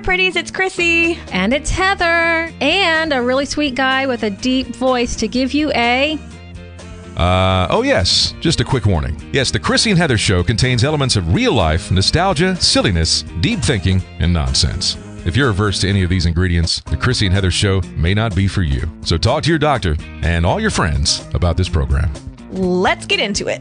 there, pretties. It's Chrissy. And it's Heather. And a really sweet guy with a deep voice to give you a. Uh, oh, yes, just a quick warning. Yes, the Chrissy and Heather show contains elements of real life, nostalgia, silliness, deep thinking, and nonsense. If you're averse to any of these ingredients, the Chrissy and Heather show may not be for you. So talk to your doctor and all your friends about this program. Let's get into it.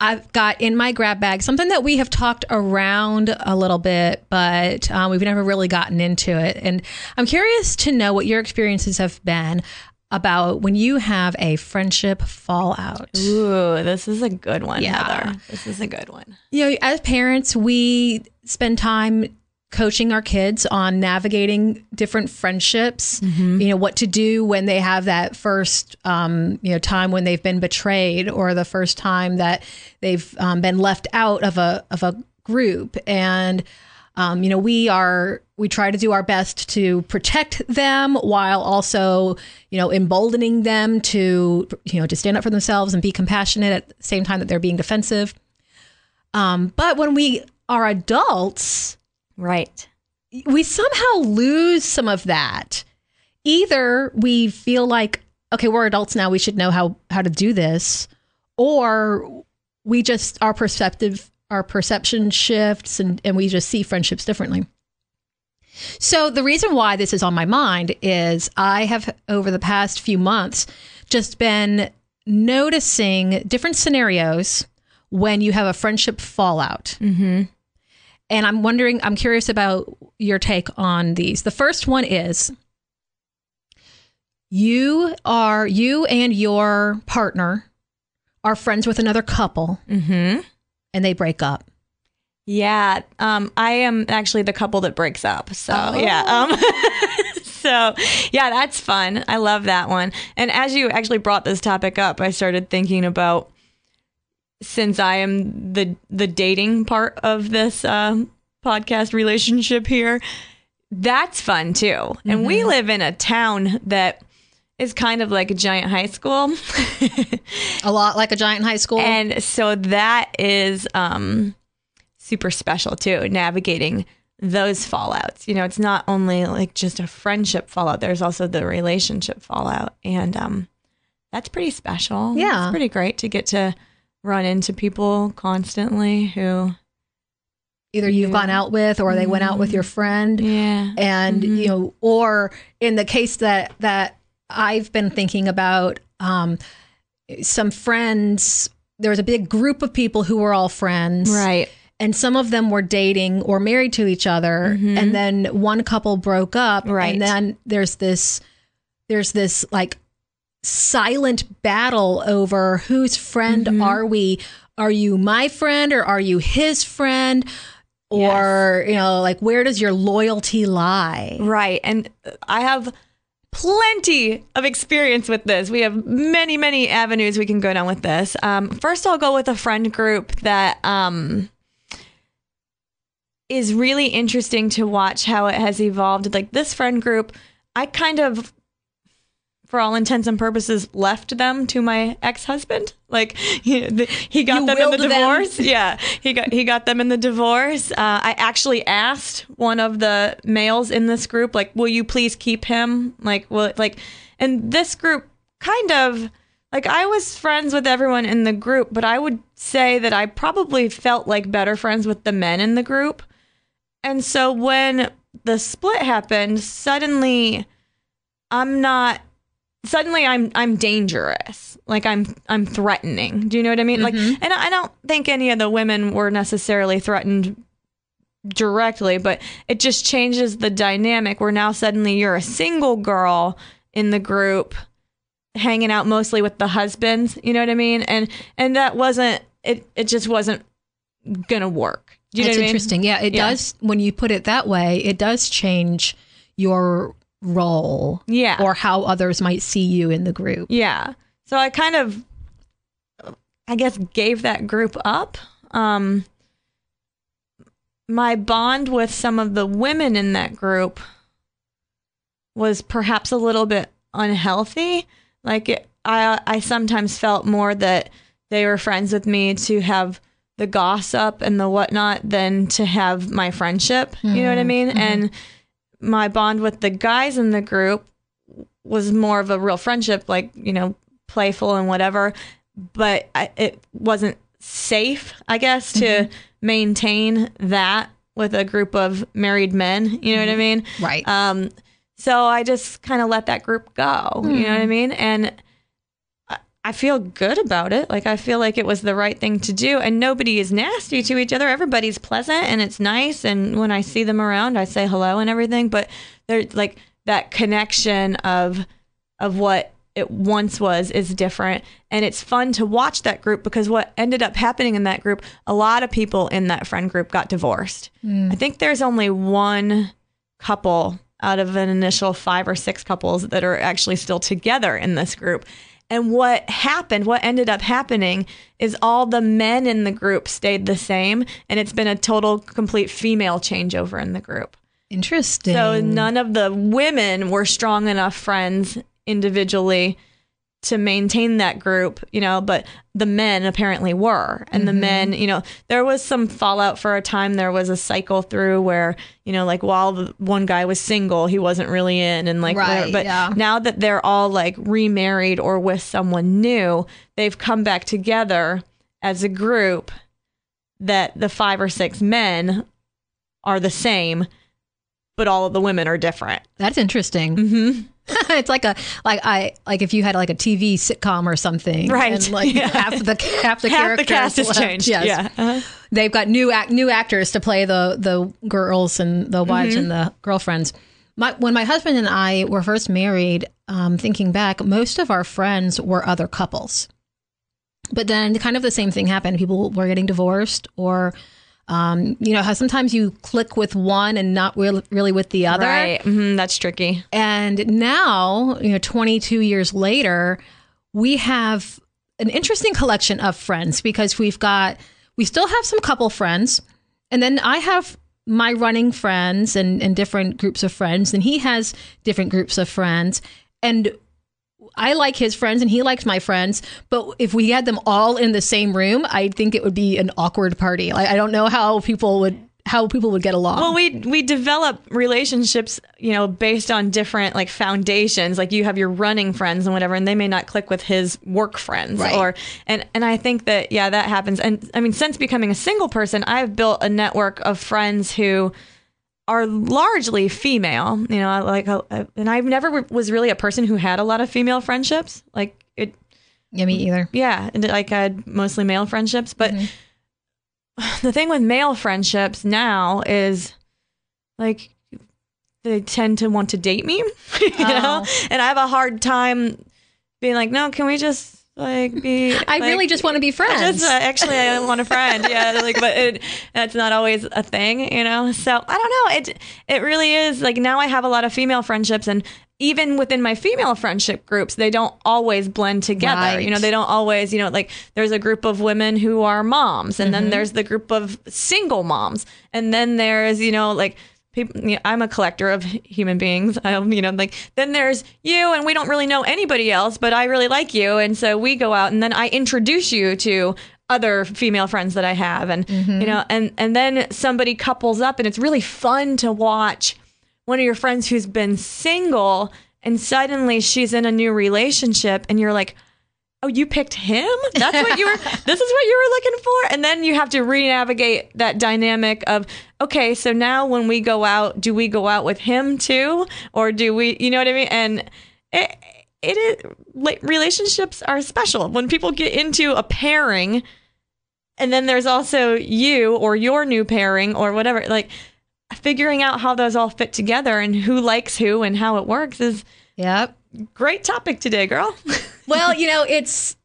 I've got in my grab bag something that we have talked around a little bit, but um, we've never really gotten into it. And I'm curious to know what your experiences have been about when you have a friendship fallout. Ooh, this is a good one, Yeah. Heather. This is a good one. You know, as parents, we spend time coaching our kids on navigating different friendships. You know, what to do when they have that first, um, you know, time when they've been betrayed, or the first time that they've um, been left out of a of a group, and um, you know, we are we try to do our best to protect them while also, you know, emboldening them to you know to stand up for themselves and be compassionate at the same time that they're being defensive. Um, but when we are adults, Right. we somehow lose some of that. Either we feel like, okay, we're adults now, we should know how how to do this, or we just our perceptive our perception shifts and, and we just see friendships differently. So the reason why this is on my mind is I have over the past few months just been noticing different scenarios when you have a friendship fallout. Mm-hmm. And I'm wondering, I'm curious about your take on these. The first one is you are, you and your partner are friends with another couple Mm-hmm. and they break up. Yeah. Um, I am actually the couple that breaks up. So Oh. yeah. Um, so yeah, that's fun. I love that one. And as you actually brought this topic up, I started thinking about since I am the the dating part of this um, podcast relationship here, that's fun too. And we live in a town that is kind of like a giant high school. A lot like a giant high school. And so that is um, super special too, navigating those fallouts. You know, it's not only like just a friendship fallout, there's also the relationship fallout. And um, that's pretty special. Yeah. It's pretty great to get to run into people constantly who, Either you've gone out with or they went out with your mm-hmm. friend. yeah. and you mm-hmm. know or in the case that that i've been thinking about um some friends there was a big group of people who were all friends Right. and some of them were dating or married to each other mm-hmm. and then one couple broke up Right. and then there's this there's this like silent battle over whose friend are we are you my friend or are you his friend or you know like where does your loyalty lie Right. And I have plenty of experience with this. We have many, many avenues we can go down with this. Um, first, I'll go with a friend group that um, is really interesting to watch how it has evolved. Like this friend group, I kind of, for all intents and purposes, left them to my ex husband. Like he, the, he got You them in the willed them. divorce. Yeah, he got he got them in the divorce. Uh, I actually asked one of the males in this group, like, "Will you please keep him?" Like, will like, and this group kind of like I was friends with everyone in the group, but I would say that I probably felt like better friends with the men in the group. And so when the split happened, suddenly I'm not suddenly I'm I'm dangerous. Like I'm I'm threatening. Do you know what I mean? Like mm-hmm. and I don't think any of the women were necessarily threatened directly, but it just changes the dynamic where now suddenly you're a single girl in the group hanging out mostly with the husbands, you know what I mean? And and that wasn't it it just wasn't gonna work. Do you That's know what I mean? interesting. Yeah, it Yeah. does. When you put it that way, it does change your role Yeah. or how others might see you in the group. Yeah. So I kind of, I guess, gave that group up. Um, my bond with some of the women in that group was perhaps a little bit unhealthy. Like it, I, I sometimes felt more that they were friends with me to have the gossip and the whatnot than to have my friendship. You know what I mean? And my bond with the guys in the group was more of a real friendship, like, you know, playful and whatever. But I, it wasn't safe, I guess, to mm-hmm. maintain that with a group of married men. You know what I mm-hmm. mean? Right. Um, so I just kind of let that group go. You know what I mm. mean? And I- feel good about it. Like I feel like it was the right thing to do. And nobody is nasty to each other. Everybody's pleasant and it's nice. And when I see them around, I say hello and everything. But there's like that connection of of what it once was is different and it's fun to watch that group because what ended up happening in that group a lot of people in that friend group got divorced mm. i think there's only one couple out of an initial five or six couples that are actually still together in this group and what happened what ended up happening is all the men in the group stayed the same and it's been a total complete female changeover in the group Interesting. so none of the women were strong enough friends individually to maintain that group, you know, but the men apparently were. And the men, you know, there was some fallout for a time. There was a cycle through where, you know, like while the one guy was single, he wasn't really in and like whatever. Right, but yeah. now that they're all like remarried or with someone new, they've come back together as a group that the five or six men are the same, but all of the women are different. That's interesting. Mm-hmm. it's like a like I like if you had like a TV sitcom or something, Right. And like Yeah. half the half the Half the characters cast has left. changed. Yes. Yeah. Uh-huh. they've got new act new actors to play the the girls and the wives Mm-hmm. and the girlfriends. My, when my husband and I were first married, um, thinking back, most of our friends were other couples. But then, kind of the same thing happened. People were getting divorced, or um, you know how sometimes you click with one and not real, really with the other. Right. hmm that's tricky. And now, you know, 22 years later, we have an interesting collection of friends because we've got, we still have some couple friends. And then I have my running friends and, and different groups of friends, and he has different groups of friends. And I like his friends and he likes my friends, but if we had them all in the same room, I think it would be an awkward party. Like I don't know how people would how people would get along. Well, we we develop relationships, you know, based on different like foundations. Like you have your running friends and whatever, and they may not click with his work friends. Right. Or and and I think that yeah, that happens. And I mean, since becoming a single person, I've built a network of friends who are largely female. You know, like uh, and I've never was really a person who had a lot of female friendships. Like it yeah, me either. yeah, and like I had mostly male friendships, but the thing with male friendships now is like they tend to want to date me, you know, and I have a hard time being like, no, can we just like be? I like- really just want to be I friends. just uh, actually I want a friend. Yeah, like but it, that's not always a thing, you know. So I don't know. It it really is like now I have a lot of female friendships and even within my female friendship groups, they don't always blend together. Right. You know, they don't always, you know, like there's a group of women who are moms and then there's the group of single moms and then there's, you know, like people you know, I'm a collector of human beings. Um, you know, like then there's you and we don't really know anybody else, but I really like you. And so we go out and then I introduce you to other female friends that I have. And you know and and then somebody couples up and it's really fun to watch one of your friends who's been single and suddenly she's in a new relationship and you're like oh you picked him? That's what you were this is what you were looking for? And then you have to re-navigate that dynamic of okay so now when we go out do we go out with him too? Or do we you know what i mean? And it it is relationships are special. When people get into a pairing and then there's also you or your new pairing or whatever like figuring out how those all fit together and who likes who and how it works is Yep. great topic today girl Well, you know, it's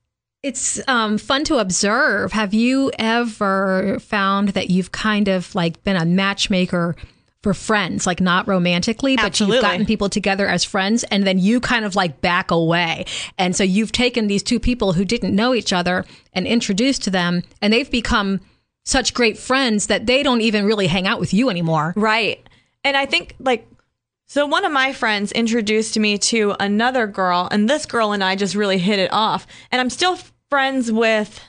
it's um, fun to observe. Have you ever found that you've kind of like been a matchmaker for friends, like not romantically, but Absolutely. you've gotten people together as friends, and then you kind of like back away, and so you've taken these two people who didn't know each other and introduced to them, and they've become such great friends that they don't even really hang out with you anymore. Right. And I think like so one of my friends introduced me to another girl and this girl and I just really hit it off. And I'm still friends with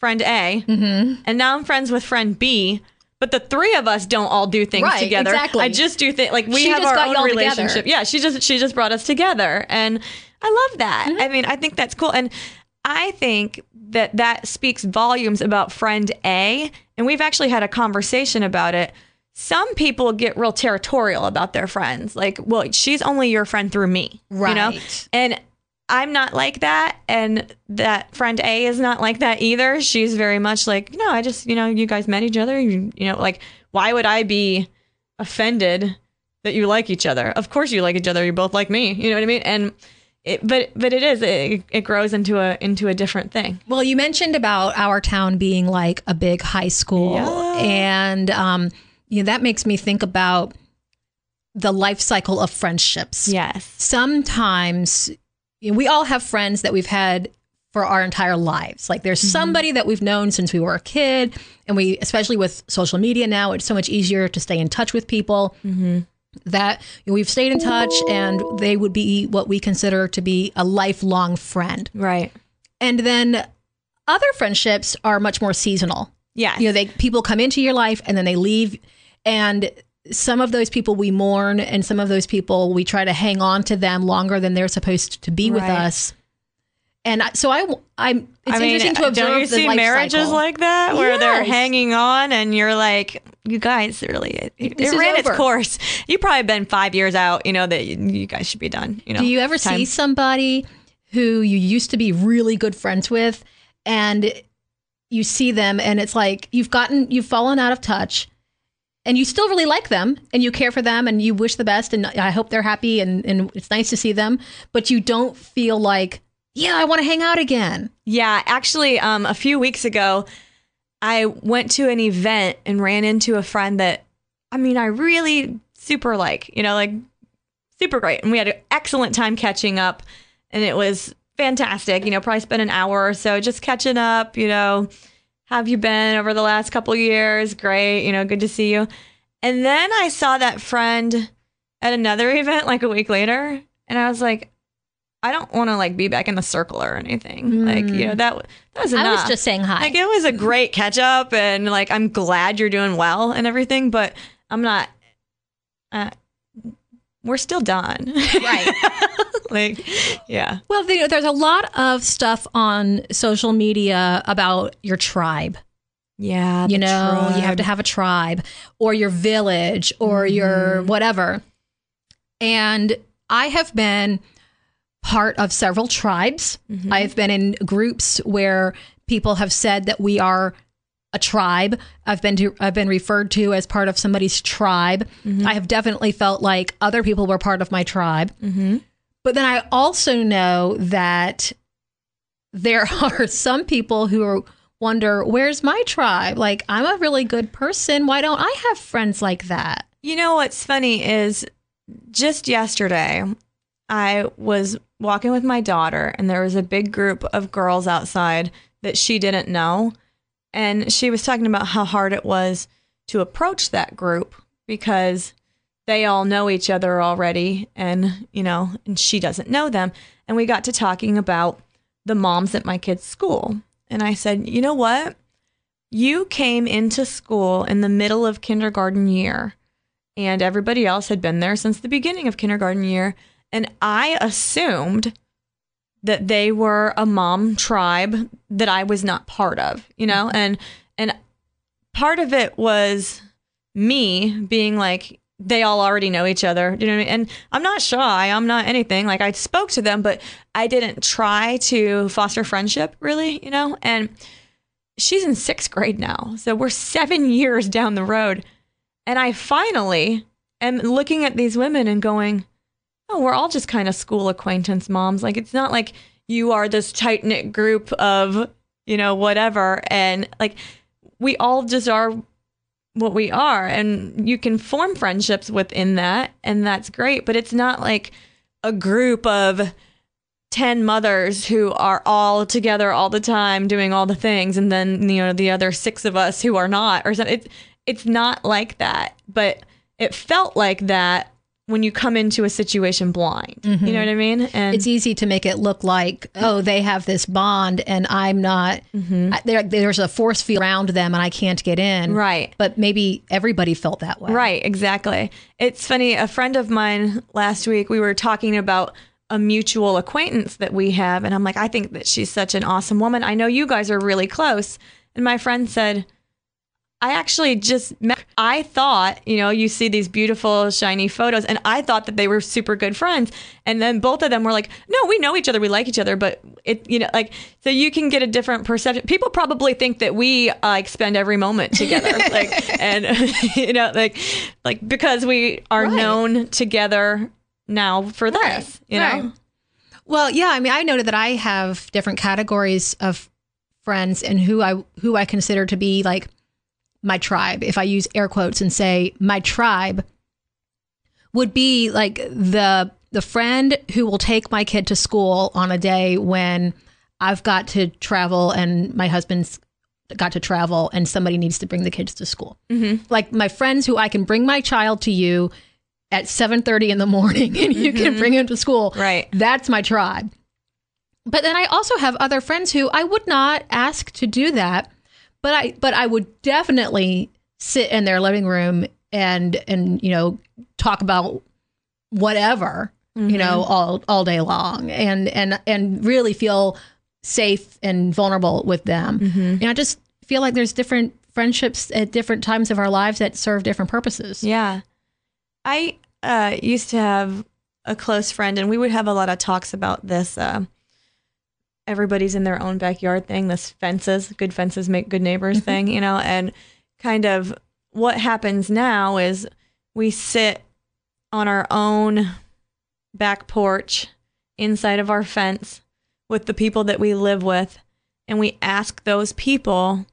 friend A. And now I'm friends with friend B. But the three of us don't all do things Right, together. exactly. I just do things like we She have our own y'all together. relationship. Yeah, she just she just brought us together, and I love that. Mm-hmm. I mean, I think that's cool, and I think that that speaks volumes about friend A. And we've actually had a conversation about it. Some people get real territorial about their friends, like, well, she's only your friend through me, Right. you know, and. I'm not like that, and that friend A is not like that either. She's very much like, no, I just, you know, you guys met each other. You, you know, like, why would I be offended that you like each other? Of course, you like each other. You're both like me. You know what I mean? And it, but but it is it, it grows into a into a different thing. Well, you mentioned about our town being like a big high school, Yeah. and um, you know that makes me think about the life cycle of friendships. Yes. Sometimes you know, we all have friends that we've had for our entire lives. Like there's mm-hmm. somebody that we've known since we were a kid, and we, especially with social media now, it's so much easier to stay in touch with people. Mm-hmm. That you know, we've stayed in touch, and they would be what we consider to be a lifelong friend. Right. And then other friendships are much more seasonal. Yeah. You know, they people come into your life and then they leave and some of those people we mourn and some of those people we try to hang on to them longer than they're supposed to be with us. And I, so I I'm it's I mean, interesting to observe don't you see marriages cycle. like that where they're hanging on and you're like, you guys really it, it This is ran its over. course. You probably been five years out. You know that you, you guys should be done. You know. Do you ever Time. see somebody who you used to be really good friends with and you see them and it's like you've gotten you've fallen out of touch and you still really like them and you care for them and you wish the best and I hope they're happy and, and it's nice to see them, but you don't feel like, yeah, I want to hang out again. Yeah, actually, um, a few weeks ago, I went to an event and ran into a friend that, I mean, I really super like, you know, like super great. And we had an excellent time catching up, and it was fantastic. You know, probably spent an hour or so just catching up, you know, have you been over the last couple of years? Great, you know, good to see you. And then I saw that friend at another event like a week later, and I was like, I don't want to like be back in the circle or anything. Like, you know, that that was enough. I was just saying hi. Like it was a great catch up, and like I'm glad you're doing well and everything, but I'm not. Uh, we're still done, right. like, yeah, Well, there- there's a lot of stuff on social media about your tribe. yeah. you know you have to have a tribe or your village or your mm-hmm. whatever. And i have been part of several tribes. Mm-hmm. I've been in groups where people have said that we are a tribe. I've been to i've been referred to as part of somebody's tribe. Mm-hmm. I have definitely felt like other people were part of my tribe but then i also know that there are some people who are wonder where's my tribe? Like i'm a really good person. Why don't i have friends like that? You know what's funny is just yesterday I was walking with my daughter and there was a big group of girls outside that she didn't know. And she was talking about how hard it was to approach that group because they all know each other already and you know and she doesn't know them and we got to talking about the moms at my kids school and I said, "You know what? You came into school in the middle of kindergarten year and everybody else had been there since the beginning of kindergarten year. And I assumed that they were a mom tribe that I was not part of, you know? Mm-hmm. And and part of it was me being like they all already know each other. You know I mean? And I'm not shy. I'm not anything. Like I spoke to them, but I didn't try to foster friendship really, you know? And she's in sixth grade now. So we're seven years down the road. And I finally am looking at these women and going, oh, we're all just kind of school acquaintance moms. Like, it's not like you are this tight knit group of, you know, whatever. And like, we all just are what we are. And you can form friendships within that. And that's great. But it's not like a group of 10 mothers who are all together all the time doing all the things and then you know the other six of us who are not or something it's it's not like that but it felt like that when you come into a situation blind. You mm-hmm. know what I mean? And it's easy to make it look like oh they have this bond and i'm not mm-hmm. I, there's a force field around them and i can't get in Right. but maybe everybody felt that way Right, exactly. It's funny. A friend of mine last week, we were talking about a mutual acquaintance that we have. And I'm like, I think that she's such an awesome woman. I know you guys are really close. And my friend said, I actually just met, I thought, you know, you see these beautiful, shiny photos, and I thought that they were super good friends. And then both of them were like, no, we know each other, we like each other, but it, you know, like, so you can get a different perception. People probably think that we uh, like spend every moment together, like, and, you know, like, like because we are Right. known together now for this, Right, you know? right. Well, yeah, I mean, I noted that I have different categories of friends and who I who I consider to be like my tribe. If I use air quotes and say my tribe would be like the the friend who will take my kid to school on a day when I've got to travel and my husband's got to travel and somebody needs to bring the kids to school. Mm-hmm. Like my friends who I can bring my child to you at 7:30 in the morning and you can mm-hmm. bring him to school. Right. That's my tribe. But then I also have other friends who I would not ask to do that, but I but I would definitely sit in their living room and and you know talk about whatever, you know, all all day long and and and really feel safe and vulnerable with them. And I just feel like there's different friendships at different times of our lives that serve different purposes. Yeah. I uh, used to have a close friend, and we would have a lot of talks about this. Uh, everybody's in their own backyard thing, this fences, good fences make good neighbors thing, you know, and kind of what happens now is we sit on our own back porch inside of our fence with the people that we live with, and we ask those people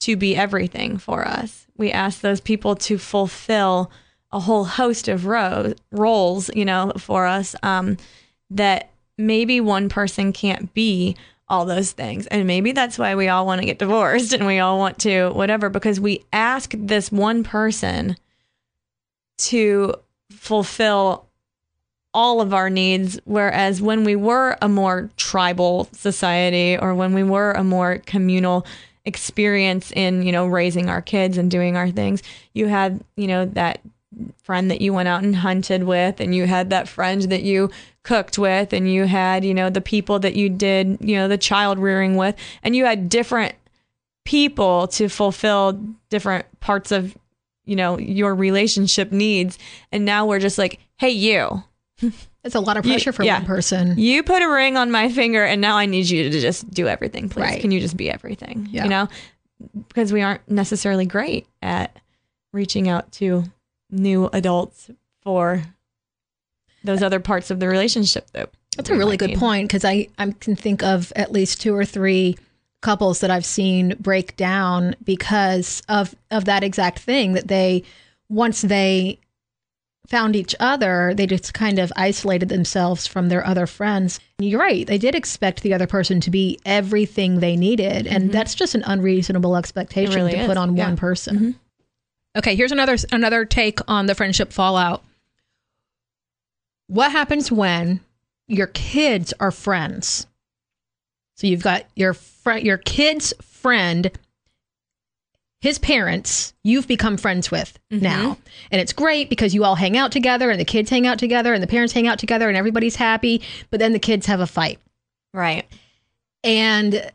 to be everything for us. We ask those people to fulfill a whole host of ro- roles, you know, for us um, that maybe one person can't be all those things. And maybe that's why we all want to get divorced and we all want to whatever, because we ask this one person to fulfill all of our needs. Whereas when we were a more tribal society or when we were a more communal experience in, you know, raising our kids and doing our things, you had, you know, that friend that you went out and hunted with and you had that friend that you cooked with and you had, you know, the people that you did, you know, the child rearing with and you had different people to fulfill different parts of, you know, your relationship needs. And now we're just like, "Hey you, It's a lot of You- pressure for yeah. one person. you put a ring on my finger and now I need you to just do everything, please. Right. Can you just be everything? Yeah. You know? Because we aren't necessarily great at reaching out to new adults for those other parts of the relationship though. That's a really good point because I, I can think of at least two or three couples that I've seen break down because of of that exact thing that they once they found each other they just kind of isolated themselves from their other friends And you're right they did expect the other person to be everything they needed and mm-hmm. that's just an unreasonable expectation really to is. put on Yeah. one person mm-hmm. okay here's another another take on the friendship fallout what happens when your kids are friends? So you've got your friend your kid's friend his parents you've become friends with mm-hmm. now. And it's great because you all hang out together and the kids hang out together and the parents hang out together and everybody's happy but then the kids have a fight. Right. and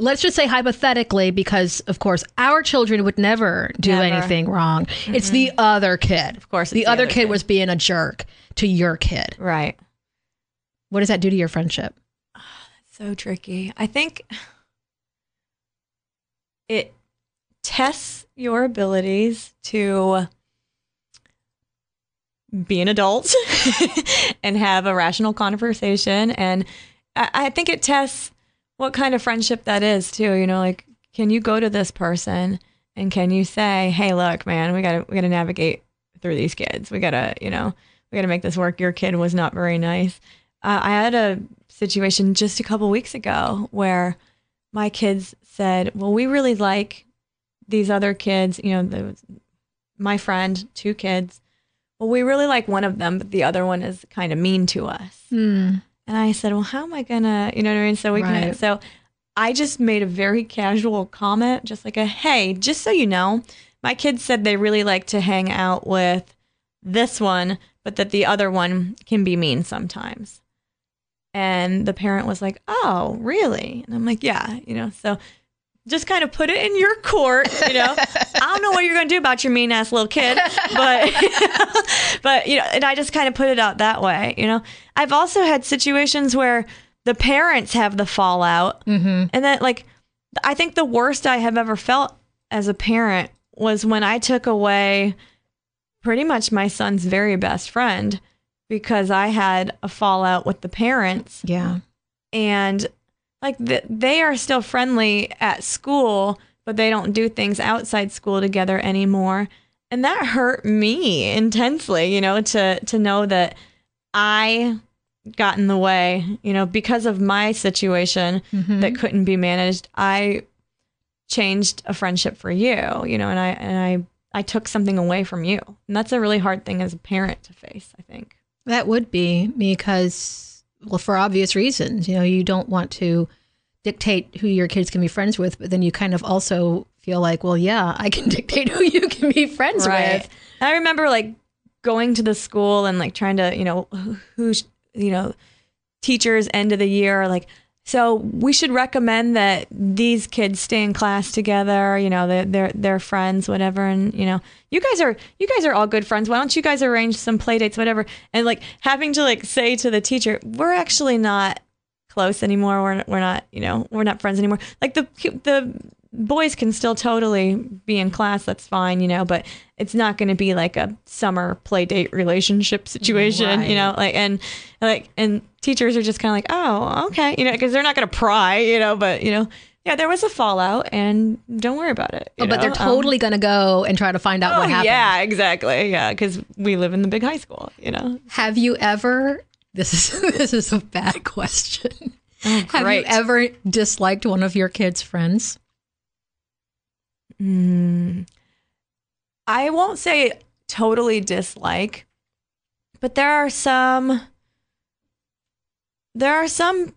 let's just say hypothetically because of course our children would never do Never. anything wrong it's the other kid of course the, the other other kid kid. was being a jerk to your kid Right. what does that do to your friendship So tricky. I think it tests your abilities to be an adult and have a rational conversation. And I, I think it tests what kind of friendship that is too. You know, like can you go to this person and can you say, "Hey, look, man, we gotta we gotta navigate through these kids. We gotta, you know, we gotta make this work. Your kid was not very nice." Uh, I had a situation just a couple weeks ago where my kids said, "Well, we really like these other kids. You know, the, my friend, two kids. well, we really like one of them, but the other one is kind of mean to us. And I said, well, how am I gonna, you know what I mean? So we can, so I just made a very casual comment, just like a, hey, just so you know, my kids said they really like to hang out with this one, but that the other one can be mean sometimes. And the parent was like, oh, really? And I'm like, yeah, you know, so just kind of put it in your court, you know. I don't know what you're going to do about your mean ass little kid, but but you know, and I just kind of put it out that way, you know. I've also had situations where the parents have the fallout, mm-hmm. and then like I think the worst I have ever felt as a parent was when I took away pretty much my son's very best friend because I had a fallout with the parents Yeah. and like th- they are still friendly at school but they don't do things outside school together anymore. And that hurt me intensely you know to to know that i got in the way you know because of my situation mm-hmm. that couldn't be managed. I changed a friendship for you you know and i and i i took something away from you. And that's a really hard thing as a parent to face i think. That would be because, well, for obvious reasons, you know, you don't want to dictate who your kids can be friends with, but then you kind of also feel like, well, yeah, I can dictate who you can be friends with. I remember like going to the school and like trying to, you know, who- who's, you know, teachers end of the year like, so we should recommend that these kids stay in class together. You know, they're they're they're friends, whatever. And you know, you guys are you guys are all good friends. Why don't you guys arrange some play dates, whatever? And like having to like say to the teacher, we're actually not close anymore. We're we're not, you know, we're not friends anymore. Like the the boys can still totally be in class. That's fine, you know, but it's not going to be like a summer play date relationship situation, you know, like and like and teachers are just kind of like, oh, okay, you know, because they're not going to pry, you know, but you know. Yeah, there was a fallout, and don't worry about it. Oh, but they're? Um, totally going to go and try to find out oh, what happened. yeah, exactly. Yeah, because we live in the big high school, you know. Have you ever? This is this is a bad question. Have you ever disliked one of your kids' friends? I won't say totally dislike, but there are some there are some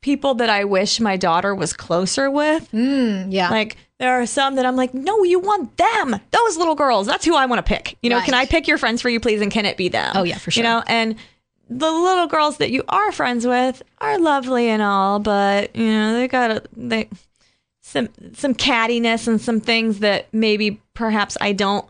people that I wish my daughter was closer with. Mm, yeah. Like there are some that I'm like, no, you want them. Those little girls. That's who I want to pick. You know, can I pick your friends for you, please? And can it be them? Oh, yeah, for sure. You know, and the little girls that you are friends with are lovely and all, but you know, they got a, they some some cattiness and some things that maybe perhaps I don't,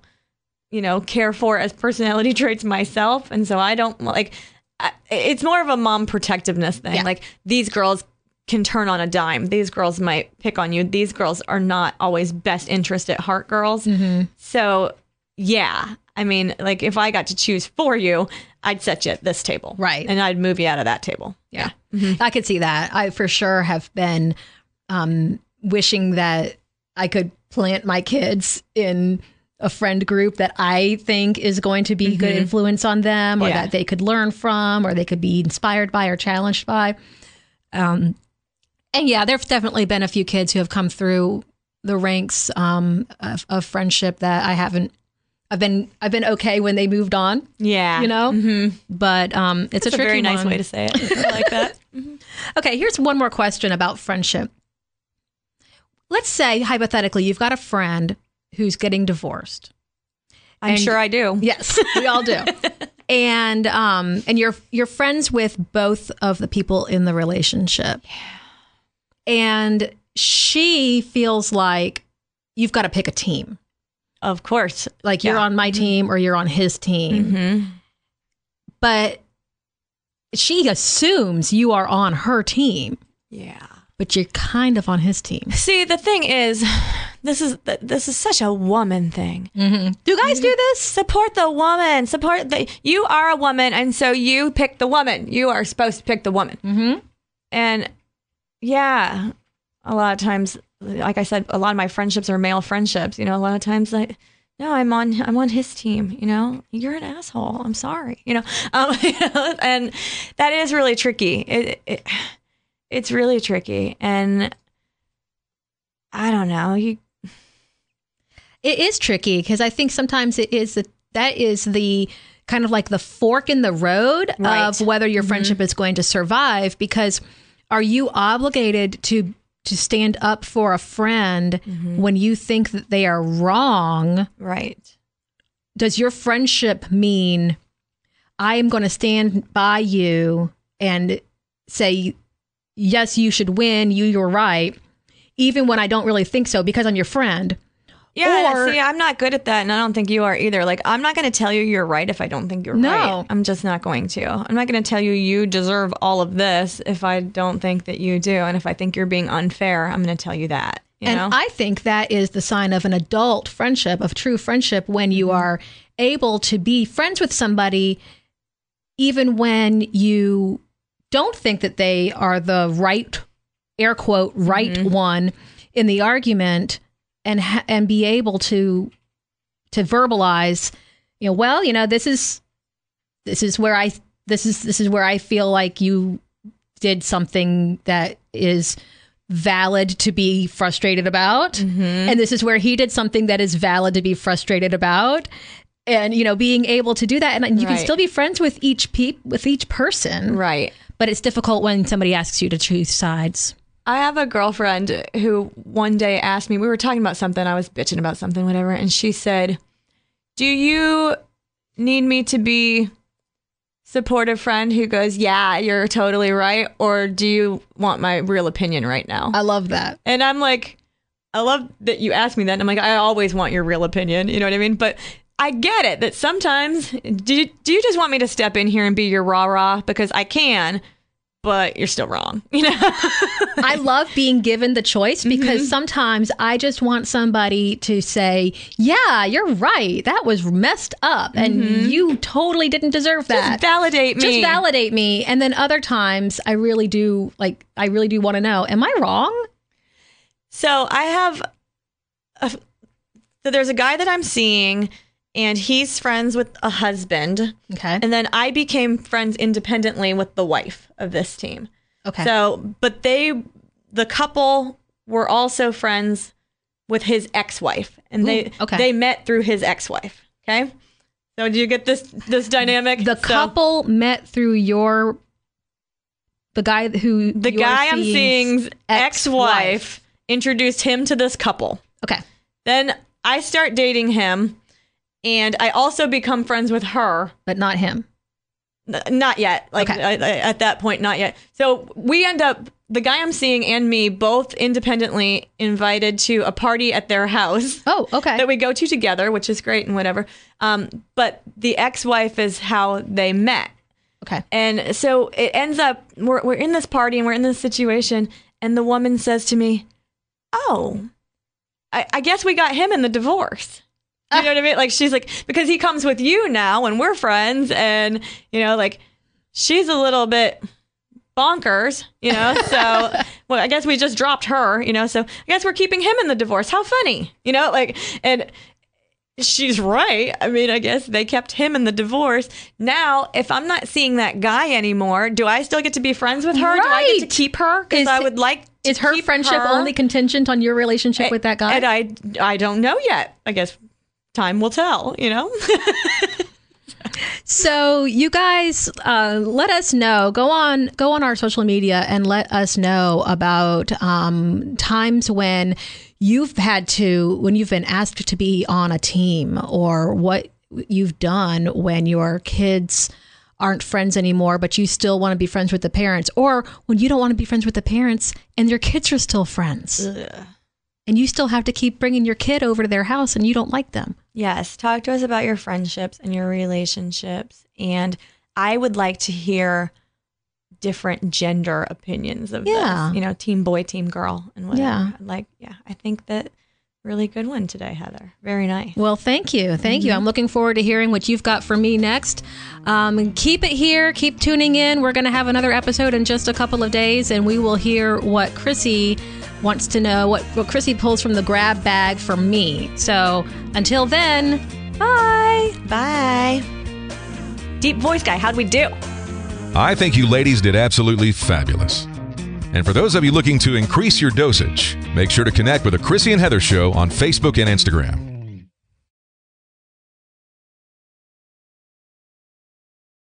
you know, care for as personality traits myself, and so I don't like. I- It's more of a mom protectiveness thing. Yeah. Like these girls can turn on a dime. These girls might pick on you. These girls are not always best interest at heart girls. Mm-hmm. So yeah, I mean, like if I got to choose for you, I'd set you at this table, Right. and I'd move you out of that table. Yeah. I could see that. I for sure have been um, wishing that I could plant my kids in a friend group that I think is going to be good influence on them or Yeah. that they could learn from or they could be inspired by or challenged by. Um, and yeah, there've definitely been a few kids who have come through the ranks um, of, of friendship that I haven't. I've been I've been okay when they moved on, Yeah, you know. But um, it's it's a a very nice one. way to say it. I like that. Okay, here's one more question about friendship. Let's say hypothetically you've got a friend who's getting divorced. I'm And- sure I do. Yes, we all do. and um and you're you're friends with both of the people in the relationship. And she feels like you've got to pick a team. Of course. Like you're Yeah. on my team or you're on his team. hmm But she assumes you are on her team, Yeah. But you're kind of on his team. See, the thing is, this is this is such a woman thing. Do you guys do this? Support the woman. Support the. You are a woman, and so you pick the woman. You are supposed to pick the woman. Mm-hmm. And yeah, a lot of times, like I said, a lot of my friendships are male friendships. You know, a lot of times like. No, I'm on. I'm on his team. You know, you're an asshole. I'm sorry. You know, um, and that is really tricky. It, it, it's really tricky, and I don't know. You It is tricky because I think sometimes it is the, that is the kind of like the fork in the road Right. of whether your mm-hmm. friendship is going to survive because are you obligated to to stand up for a friend mm-hmm. when you think that they are wrong Right. does your friendship mean I am going to stand by you and say, yes, you should win, you, you're right, even when I don't really think so because I'm your friend? Yeah, Or- see, I'm not good at that, and I don't think you are either. Like, I'm not going to tell you you're right if I don't think you're No. right. I'm just not going to. I'm not going to tell you you deserve all of this if I don't think that you do, and if I think you're being unfair, I'm going to tell you that. You and know? I think that is the sign of an adult friendship, of true friendship, when you Mm-hmm. are able to be friends with somebody, even when you don't think that they are the right, air quote, right Mm-hmm. one in the argument, and ha- and be able to to verbalize, you know, well, you know, this is this is where I this is this is where I feel like you did something that is valid to be frustrated about Mm-hmm. and this is where he did something that is valid to be frustrated about and you know being able to do that and you can still be friends with each peop with each person right. but it's difficult when somebody asks you to choose sides I have a girlfriend who one day asked me, we were talking about something, I was bitching about something, whatever, and she said, Do you need me to be supportive friend who goes, Yeah, you're totally right? Or do you want my real opinion right now? i love that And I'm like, I love that you asked me that. And I'm like, I always want your real opinion. You know what I mean? But I get it that sometimes, do you, do you just want me to step in here and be your rah rah? Because I can, but you're still wrong. You know? I love being given the choice because Mm-hmm. sometimes I just want somebody to say, "Yeah, you're right. That was messed up, and you totally didn't deserve that." Mm-hmm. Just validate me. Just validate me. And then other times, I really do like. I really do want to know: Am I wrong? So I have, a, so there's a guy that I'm seeing, and he's friends with a husband, Okay. and then I became friends independently with the wife of this team. Okay. So, but they, the couple, were also friends with his ex-wife, and they okay. they met through his ex-wife. Okay. So do you get this this dynamic? the So, couple met through your. The guy who the guy I'm seeing's seeing's ex-wife introduced him to this couple. Okay. Then I start dating him, and I also become friends with her. But not him. N- Not yet. Like Okay. I- I- at that point, not yet. So we end up the guy I'm seeing and me both independently invited to a party at their house Oh, okay. that we go to together, which is great and whatever. Um, but the ex-wife is how they met. okay. And so it ends up we're we're in this party and we're in this situation, and the woman says to me, "Oh, I, I guess we got him in the divorce." You know what I mean? Like she's like because he comes with you now, and we're friends, and you know, like she's a little bit bonkers, you know. So well, I guess we just dropped her, you know. So I guess we're keeping him in the divorce. How funny, you know? Like and she's right. I mean, I guess they kept him in the divorce. Now, if I'm not seeing that guy anymore, do I still get to be friends with her? Do I get to keep her? Because I would like. To Is her keep friendship her. only contingent on your relationship with that guy? And I, I don't know yet. I guess time will tell. You know. So you guys, uh, let us know. Go on, go on our social media and let us know about um, times when you've had to, when you've been asked to be on a team, or what you've done when your kids aren't friends anymore, but you still want to be friends with the parents, or when you don't want to be friends with the parents and your kids are still friends, and you still have to keep bringing your kid over to their house and you don't like them. Yes, talk to us about your friendships and your relationships. And I would like to hear different gender opinions of Yeah. this. You know, team boy, team girl, and whatever. Yeah. Like, yeah, I think that really good one today, Heather. Very nice. Well, thank you. Thank you. I'm looking forward to hearing what you've got for me next. Um, keep it here. Keep tuning in. We're going to have another episode in just a couple of days, and we will hear what Chrissy wants to know, what, what Chrissy pulls from the grab bag for me. So until then, bye. Bye. Deep voice guy, how'd we do? I think you ladies did absolutely fabulous. And for those of you looking to increase your dosage, make sure to connect with the Chrissy and Heather Show on Facebook and Instagram.